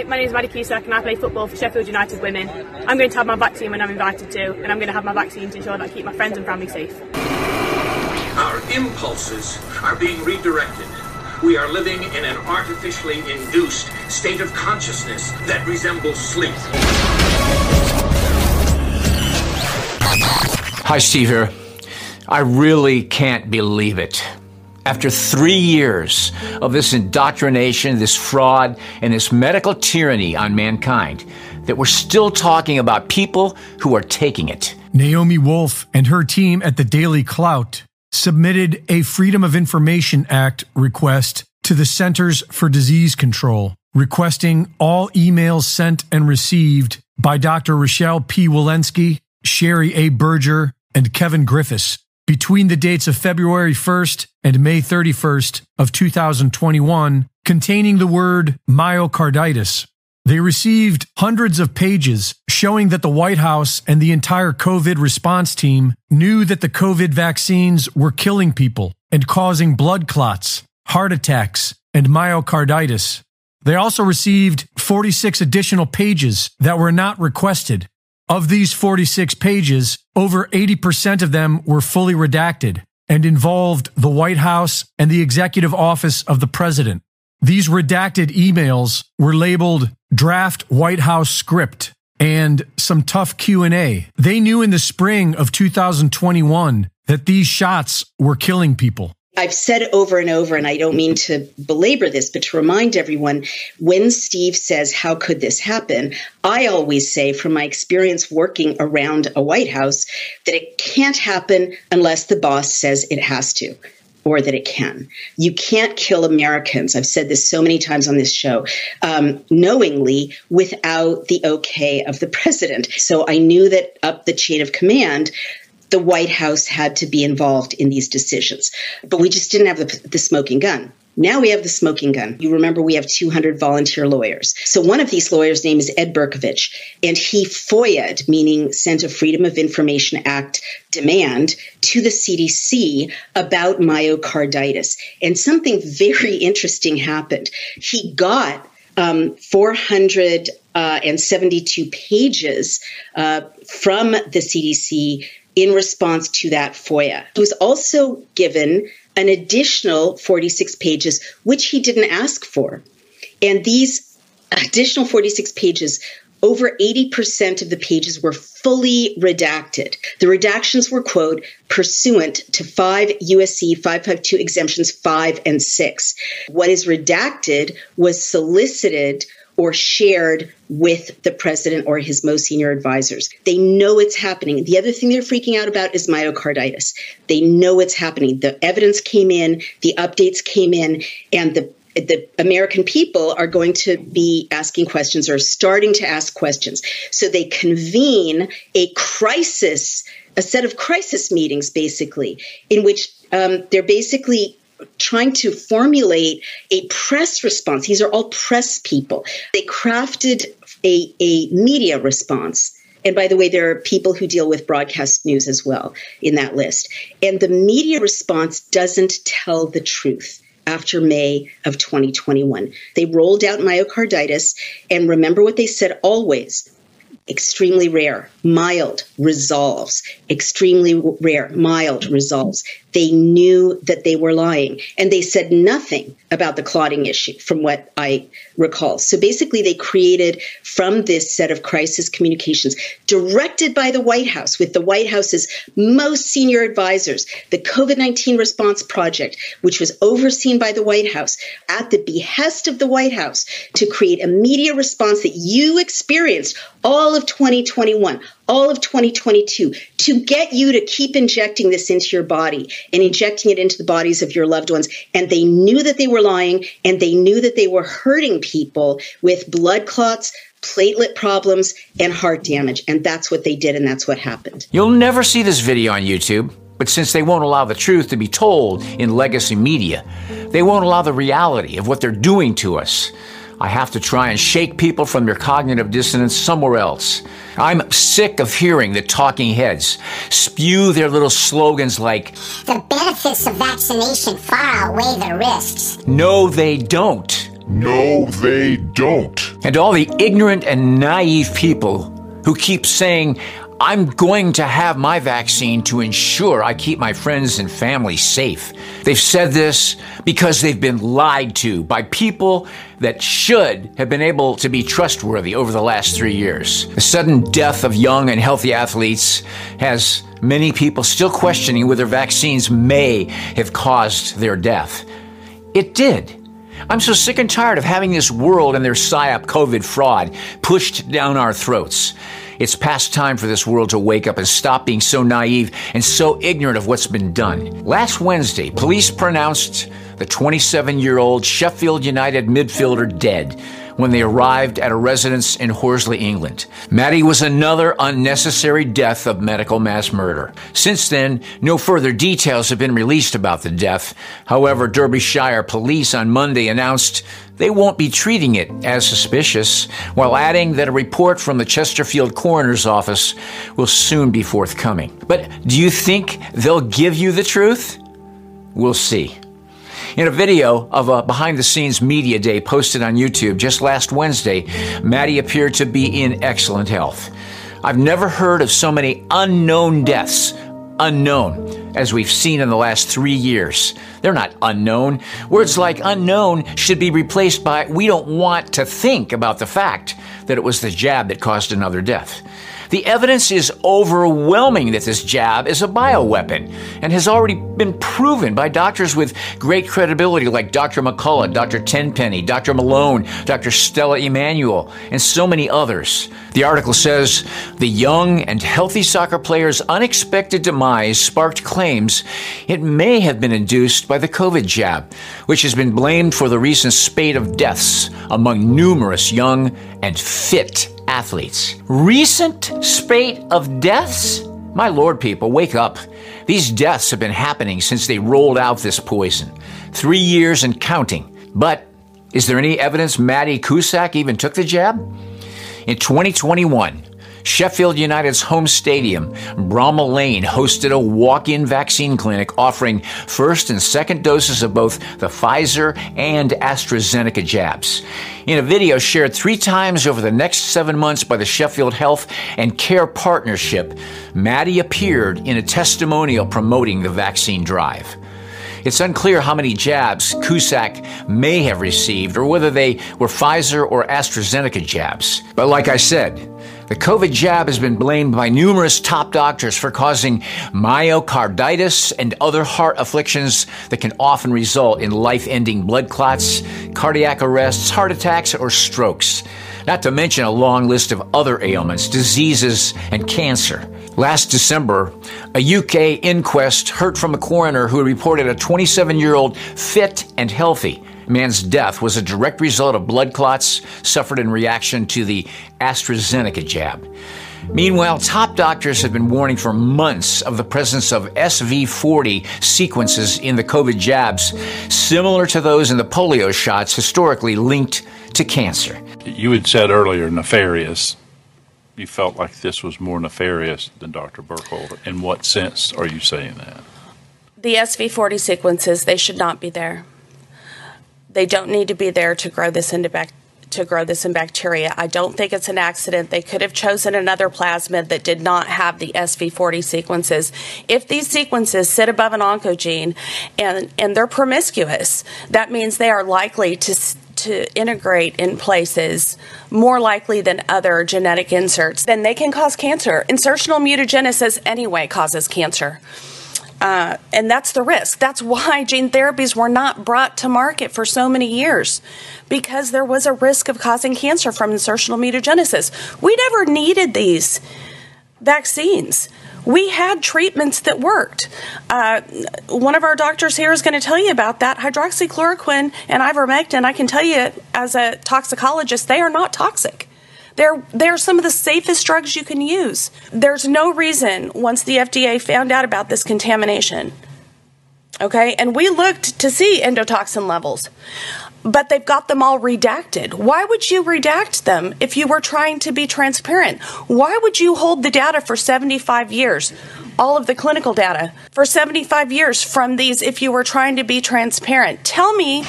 Hi, my name is Maddie Cusack and I play football for Sheffield United Women. I'm going to have my vaccine when I'm invited to, and I'm going to have my vaccine to ensure that I keep my friends and family safe. Our impulses are being redirected. We are living in an artificially induced state of consciousness that resembles sleep. Hi, Steve here. I really can't believe it. After three years of this indoctrination, this fraud, and this medical tyranny on mankind, that we're still talking about people who are taking it. Naomi Wolf and her team at the Daily Clout submitted a Freedom of Information Act request to the Centers for Disease Control, requesting all emails sent and received by Dr. Rochelle P. Walensky, Sherri A. Berger, and Kevin Griffis between the dates of February 1st and May 31st of 2021 containing the word myocarditis. They received hundreds of pages showing that the White House and the entire COVID response team knew that the COVID vaccines were killing people and causing blood clots, heart attacks, and myocarditis. They also received 46 additional pages that were not requested. Of these 46 pages, over 80% of them were fully redacted and involved the White House and the executive office of the president. These redacted emails were labeled draft White House script and some tough Q&A. They knew in the spring of 2021 that these shots were killing people. I've said over and over, and I don't mean to belabor this, but to remind everyone when Steve says, How could this happen? I always say, from my experience working around a White House, that it can't happen unless the boss says it has to or that it can. You can't kill Americans. I've said this so many times on this show, um, knowingly without the okay of the president. So I knew that up the chain of command, the White House had to be involved in these decisions. But we just didn't have the, the smoking gun. Now we have the smoking gun. You remember we have 200 volunteer lawyers. So one of these lawyers' name is Ed Berkovich, and he FOIA'd, meaning sent a Freedom of Information Act demand to the CDC about myocarditis. And something very interesting happened. He got um, 472 uh, pages uh, from the CDC in response to that FOIA. He was also given an additional 46 pages, which he didn't ask for. And these additional 46 pages, over 80% of the pages were fully redacted. The redactions were, quote, pursuant to 5 USC 552 exemptions 5 and 6. What is redacted was solicited or shared with the president or his most senior advisors. They know it's happening. The other thing they're freaking out about is myocarditis. They know it's happening. The evidence came in, the updates came in, and the the American people are going to be asking questions or starting to ask questions. So they convene a crisis, a set of crisis meetings, basically, in which um, they're basically trying to formulate a press response. These are all press people. They crafted a, a media response. And by the way, there are people who deal with broadcast news as well in that list. And the media response doesn't tell the truth after May of 2021. They rolled out myocarditis. And remember what they said always extremely rare, mild, resolves, extremely rare, mild, resolves. They knew that they were lying and they said nothing about the clotting issue from what I recall. So basically, they created from this set of crisis communications directed by the White House with the White House's most senior advisors, the COVID 19 response project, which was overseen by the White House at the behest of the White House to create a media response that you experienced all of 2021 all of 2022 to get you to keep injecting this into your body and injecting it into the bodies of your loved ones. And they knew that they were lying and they knew that they were hurting people with blood clots, platelet problems, and heart damage. And that's what they did, and that's what happened. You'll never see this video on YouTube. But since they won't allow the truth to be told in legacy media, they won't allow the reality of what they're doing to us. I have to try and shake people from their cognitive dissonance somewhere else. I'm sick of hearing the talking heads spew their little slogans like, The benefits of vaccination far outweigh the risks. No, they don't. No, they don't. don't. And all the ignorant and naive people who keep saying, I'm going to have my vaccine to ensure I keep my friends and family safe. They've said this because they've been lied to by people that should have been able to be trustworthy over the last three years. The sudden death of young and healthy athletes has many people still questioning whether vaccines may have caused their death. It did. I'm so sick and tired of having this world and their PSYOP COVID fraud pushed down our throats. It's past time for this world to wake up and stop being so naive and so ignorant of what's been done. Last Wednesday, police pronounced the 27 year old Sheffield United midfielder dead when they arrived at a residence in Horsley, England. Maddie was another unnecessary death of medical mass murder. Since then, no further details have been released about the death. However, Derbyshire police on Monday announced they won't be treating it as suspicious, while adding that a report from the Chesterfield coroner's office will soon be forthcoming. But do you think they'll give you the truth? We'll see. In a video of a behind the scenes media day posted on YouTube just last Wednesday, Maddie appeared to be in excellent health. I've never heard of so many unknown deaths, unknown, as we've seen in the last three years. They're not unknown. Words like unknown should be replaced by we don't want to think about the fact that it was the jab that caused another death. The evidence is overwhelming that this jab is a bioweapon and has already been proven by doctors with great credibility like Dr. McCullough, Dr. Tenpenny, Dr. Malone, Dr. Stella Immanuel, and so many others. The article says the young and healthy soccer player's unexpected demise sparked claims it may have been induced by the COVID jab, which has been blamed for the recent spate of deaths among numerous young and fit athletes. Recent spate of deaths? My lord, people, wake up. These deaths have been happening since they rolled out this poison. Three years and counting. But is there any evidence Maddie Cusack even took the jab? In 2021, Sheffield United's home stadium, Bramall Lane, hosted a walk in vaccine clinic offering first and second doses of both the Pfizer and AstraZeneca jabs. In a video shared three times over the next seven months by the Sheffield Health and Care Partnership, Maddie appeared in a testimonial promoting the vaccine drive. It's unclear how many jabs Cusack may have received or whether they were Pfizer or AstraZeneca jabs. But like I said, the COVID jab has been blamed by numerous top doctors for causing myocarditis and other heart afflictions that can often result in life ending blood clots, cardiac arrests, heart attacks, or strokes. Not to mention a long list of other ailments, diseases, and cancer. Last December, a UK inquest heard from a coroner who reported a 27 year old fit and healthy man's death was a direct result of blood clots suffered in reaction to the AstraZeneca jab. Meanwhile, top doctors have been warning for months of the presence of SV40 sequences in the COVID jabs, similar to those in the polio shots historically linked to cancer. You had said earlier nefarious. You felt like this was more nefarious than Dr. Buckhaults. In what sense are you saying that? The SV40 sequences, they should not be there. They don't need to be there to grow this into to grow this in bacteria. I don't think it's an accident. They could have chosen another plasmid that did not have the SV40 sequences. If these sequences sit above an oncogene and and they're promiscuous, that means they are likely to to integrate in places more likely than other genetic inserts, then they can cause cancer. Insertional mutagenesis anyway causes cancer. Uh, and that's the risk. That's why gene therapies were not brought to market for so many years, because there was a risk of causing cancer from insertional mutagenesis. We never needed these vaccines. We had treatments that worked. Uh, one of our doctors here is going to tell you about that. Hydroxychloroquine and ivermectin, I can tell you as a toxicologist, they are not toxic. They're, they're some of the safest drugs you can use. There's no reason, once the FDA found out about this contamination, okay, and we looked to see endotoxin levels, but they've got them all redacted. Why would you redact them if you were trying to be transparent? Why would you hold the data for 75 years? All of the clinical data for 75 years from these if you were trying to be transparent. Tell me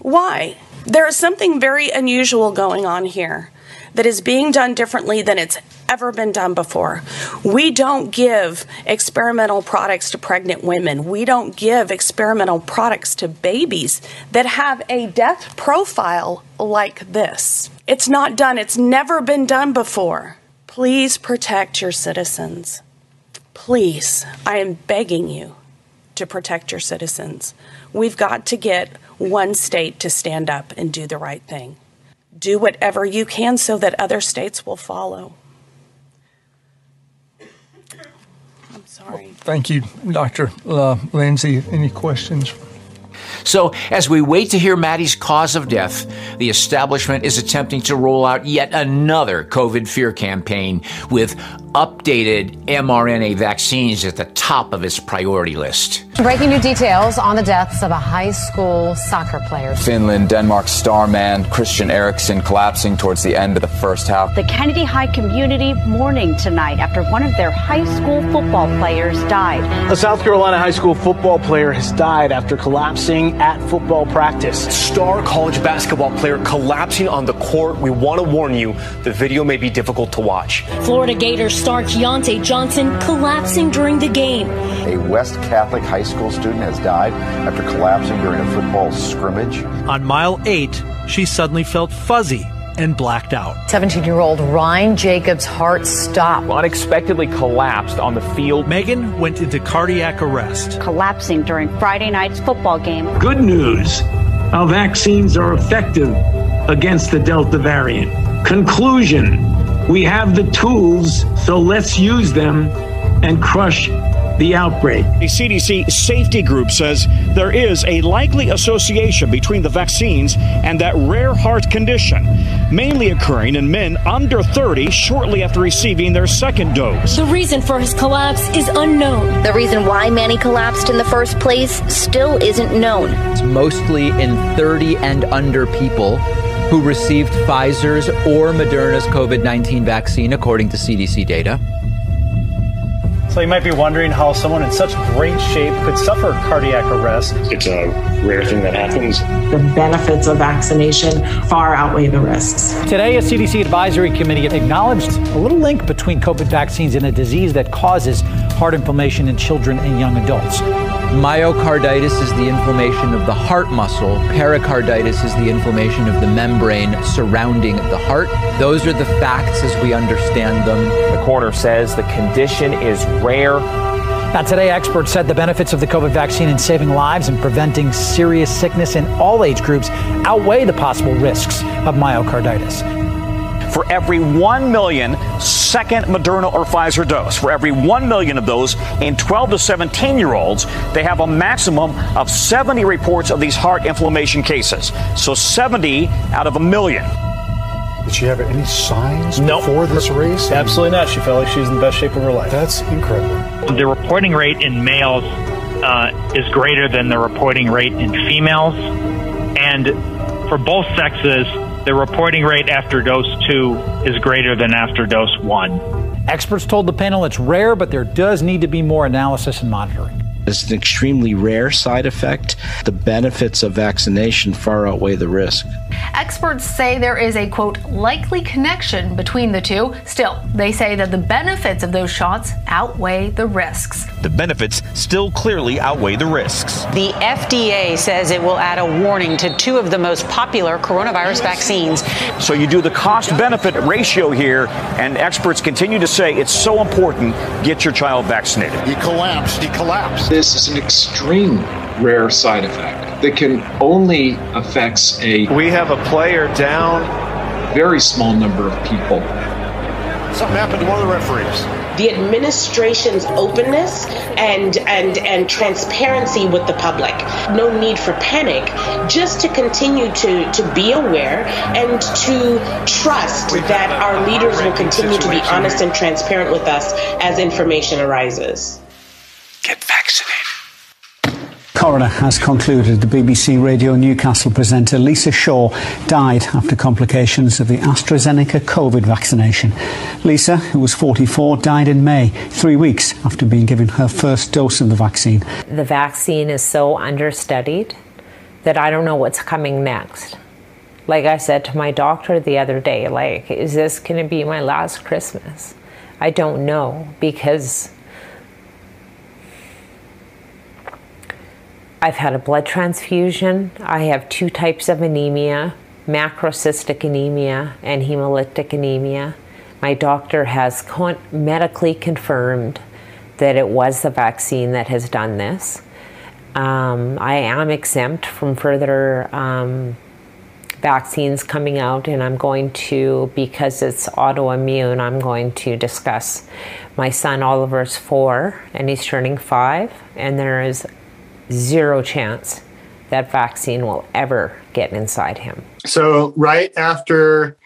why. There is something very unusual going on here that is being done differently than it's ever been done before. We don't give experimental products to pregnant women. We don't give experimental products to babies that have a death profile like this. It's not done, it's never been done before. Please protect your citizens. Please, I am begging you to protect your citizens. We've got to get one state to stand up and do the right thing do whatever you can so that other states will follow. I'm sorry. Thank you, Dr. Uh, Lindsay. Any questions? So, as we wait to hear Maddie's cause of death, the establishment is attempting to roll out yet another COVID fear campaign with updated mRNA vaccines at the top of its priority list. Breaking new details on the deaths of a high school soccer player. Finland, Denmark star man Christian Eriksen collapsing towards the end of the first half. The Kennedy High community mourning tonight after one of their high school football players died. A South Carolina high school football player has died after collapsing at football practice. Star college basketball player collapsing on the court. We want to warn you, the video may be difficult to watch. Florida Gators star Keyontae Johnson collapsing during the game. A West Catholic high school student has died after collapsing during a football scrimmage. On mile eight, she suddenly felt fuzzy and blacked out. 17 year old Ryan Jacobs' heart stopped. Unexpectedly collapsed on the field. Megan went into cardiac arrest. Collapsing during Friday night's football game. Good news our vaccines are effective against the Delta variant. Conclusion we have the tools, so let's use them and crush the outbreak. A CDC safety group says there is a likely association between the vaccines and that rare heart condition, mainly occurring in men under 30 shortly after receiving their second dose. The reason for his collapse is unknown. The reason why Manny collapsed in the first place still isn't known. It's mostly in 30 and under people who received Pfizer's or Moderna's COVID 19 vaccine, according to CDC data. So you might be wondering how someone in such great shape could suffer cardiac arrest. It's a rare thing that happens. The benefits of vaccination far outweigh the risks. Today, a CDC advisory committee acknowledged a little link between COVID vaccines and a disease that causes heart inflammation in children and young adults. Myocarditis is the inflammation of the heart muscle. Pericarditis is the inflammation of the membrane surrounding the heart. Those are the facts as we understand them. The coroner says the condition is rare. Now, today, experts said the benefits of the COVID vaccine in saving lives and preventing serious sickness in all age groups outweigh the possible risks of myocarditis for every 1 million second Moderna or Pfizer dose. For every 1 million of those in 12 to 17 year olds, they have a maximum of 70 reports of these heart inflammation cases. So 70 out of a million. Did she have any signs nope. before this race? Absolutely not. She felt like she was in the best shape of her life. That's incredible. The reporting rate in males uh, is greater than the reporting rate in females. And for both sexes, the reporting rate after dose two is greater than after dose one. Experts told the panel it's rare, but there does need to be more analysis and monitoring. It's an extremely rare side effect. The benefits of vaccination far outweigh the risk. Experts say there is a quote likely connection between the two. Still, they say that the benefits of those shots outweigh the risks. The benefits still clearly outweigh the risks. The FDA says it will add a warning to two of the most popular coronavirus vaccines. So you do the cost benefit ratio here, and experts continue to say it's so important get your child vaccinated. He collapsed. He collapsed. This is an extreme rare side effect that can only affects a we have a player down. very small number of people. Something happened to one of the referees. The administration's openness and and and transparency with the public. No need for panic. Just to continue to to be aware and to trust that our leaders will continue to be honest and transparent with us as information arises. Get vaccinated coroner has concluded the BBC Radio Newcastle presenter Lisa Shaw died after complications of the AstraZeneca COVID vaccination. Lisa, who was 44, died in May, three weeks after being given her first dose of the vaccine. The vaccine is so understudied that I don't know what's coming next. like I said to my doctor the other day, like, is this going to be my last Christmas? I don't know because I've had a blood transfusion. I have two types of anemia macrocytic anemia and hemolytic anemia. My doctor has con- medically confirmed that it was the vaccine that has done this. Um, I am exempt from further um, vaccines coming out, and I'm going to, because it's autoimmune, I'm going to discuss. My son Oliver's four, and he's turning five, and there is zero chance that vaccine will ever get inside him. So, right after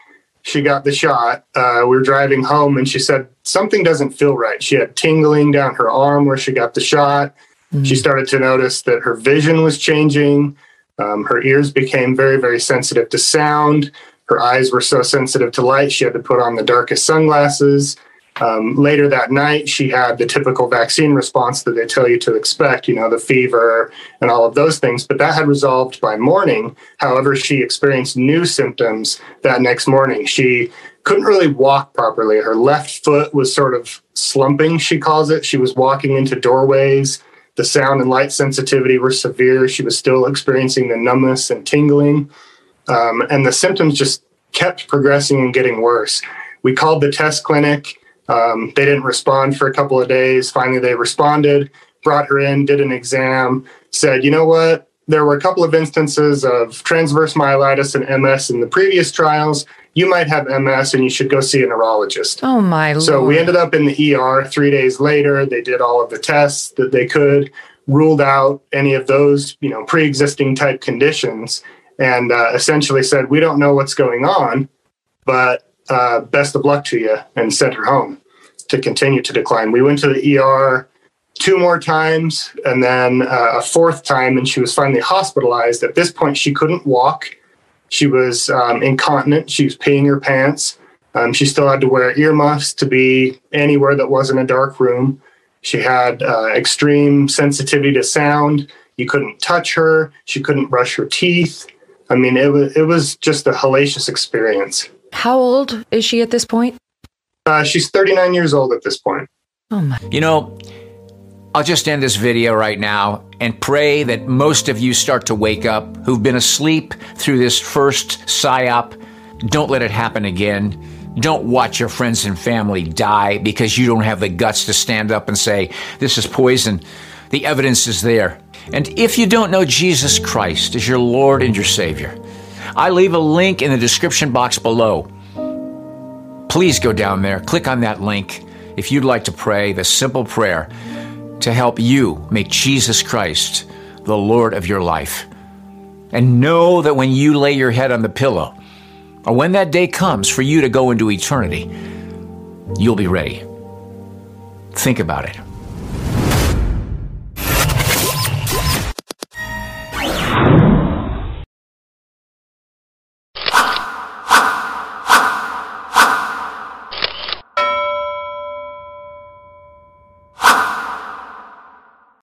she got the shot, uh, we were driving home and she said, Something doesn't feel right. She had tingling down her arm where she got the shot. Mm-hmm. She started to notice that her vision was changing. Um, her ears became very, very sensitive to sound. Her eyes were so sensitive to light, she had to put on the darkest sunglasses. Um, later that night, she had the typical vaccine response that they tell you to expect, you know, the fever and all of those things, but that had resolved by morning. However, she experienced new symptoms that next morning. She couldn't really walk properly. Her left foot was sort of slumping, she calls it. She was walking into doorways. The sound and light sensitivity were severe. She was still experiencing the numbness and tingling. Um, and the symptoms just kept progressing and getting worse. We called the test clinic um, they didn't respond for a couple of days. Finally, they responded, brought her in, did an exam, said, you know what? There were a couple of instances of transverse myelitis and MS in the previous trials. You might have MS and you should go see a neurologist. Oh, my lord. So Lord. we ended up in the ER three days later. They did all of the tests that they could, ruled out any of those, you know, pre existing type conditions, and uh, essentially said, we don't know what's going on, but uh, best of luck to you, and sent her home to continue to decline. We went to the ER two more times and then uh, a fourth time, and she was finally hospitalized. At this point, she couldn't walk. She was um, incontinent. She was peeing her pants. Um, she still had to wear earmuffs to be anywhere that wasn't a dark room. She had uh, extreme sensitivity to sound. You couldn't touch her. She couldn't brush her teeth. I mean, it was it was just a hellacious experience. How old is she at this point? Uh, she's 39 years old at this point. Oh my. You know, I'll just end this video right now and pray that most of you start to wake up who've been asleep through this first psyop. Don't let it happen again. Don't watch your friends and family die because you don't have the guts to stand up and say, This is poison. The evidence is there. And if you don't know Jesus Christ as your Lord and your Savior, I leave a link in the description box below. Please go down there, click on that link if you'd like to pray the simple prayer to help you make Jesus Christ the Lord of your life. And know that when you lay your head on the pillow, or when that day comes for you to go into eternity, you'll be ready. Think about it.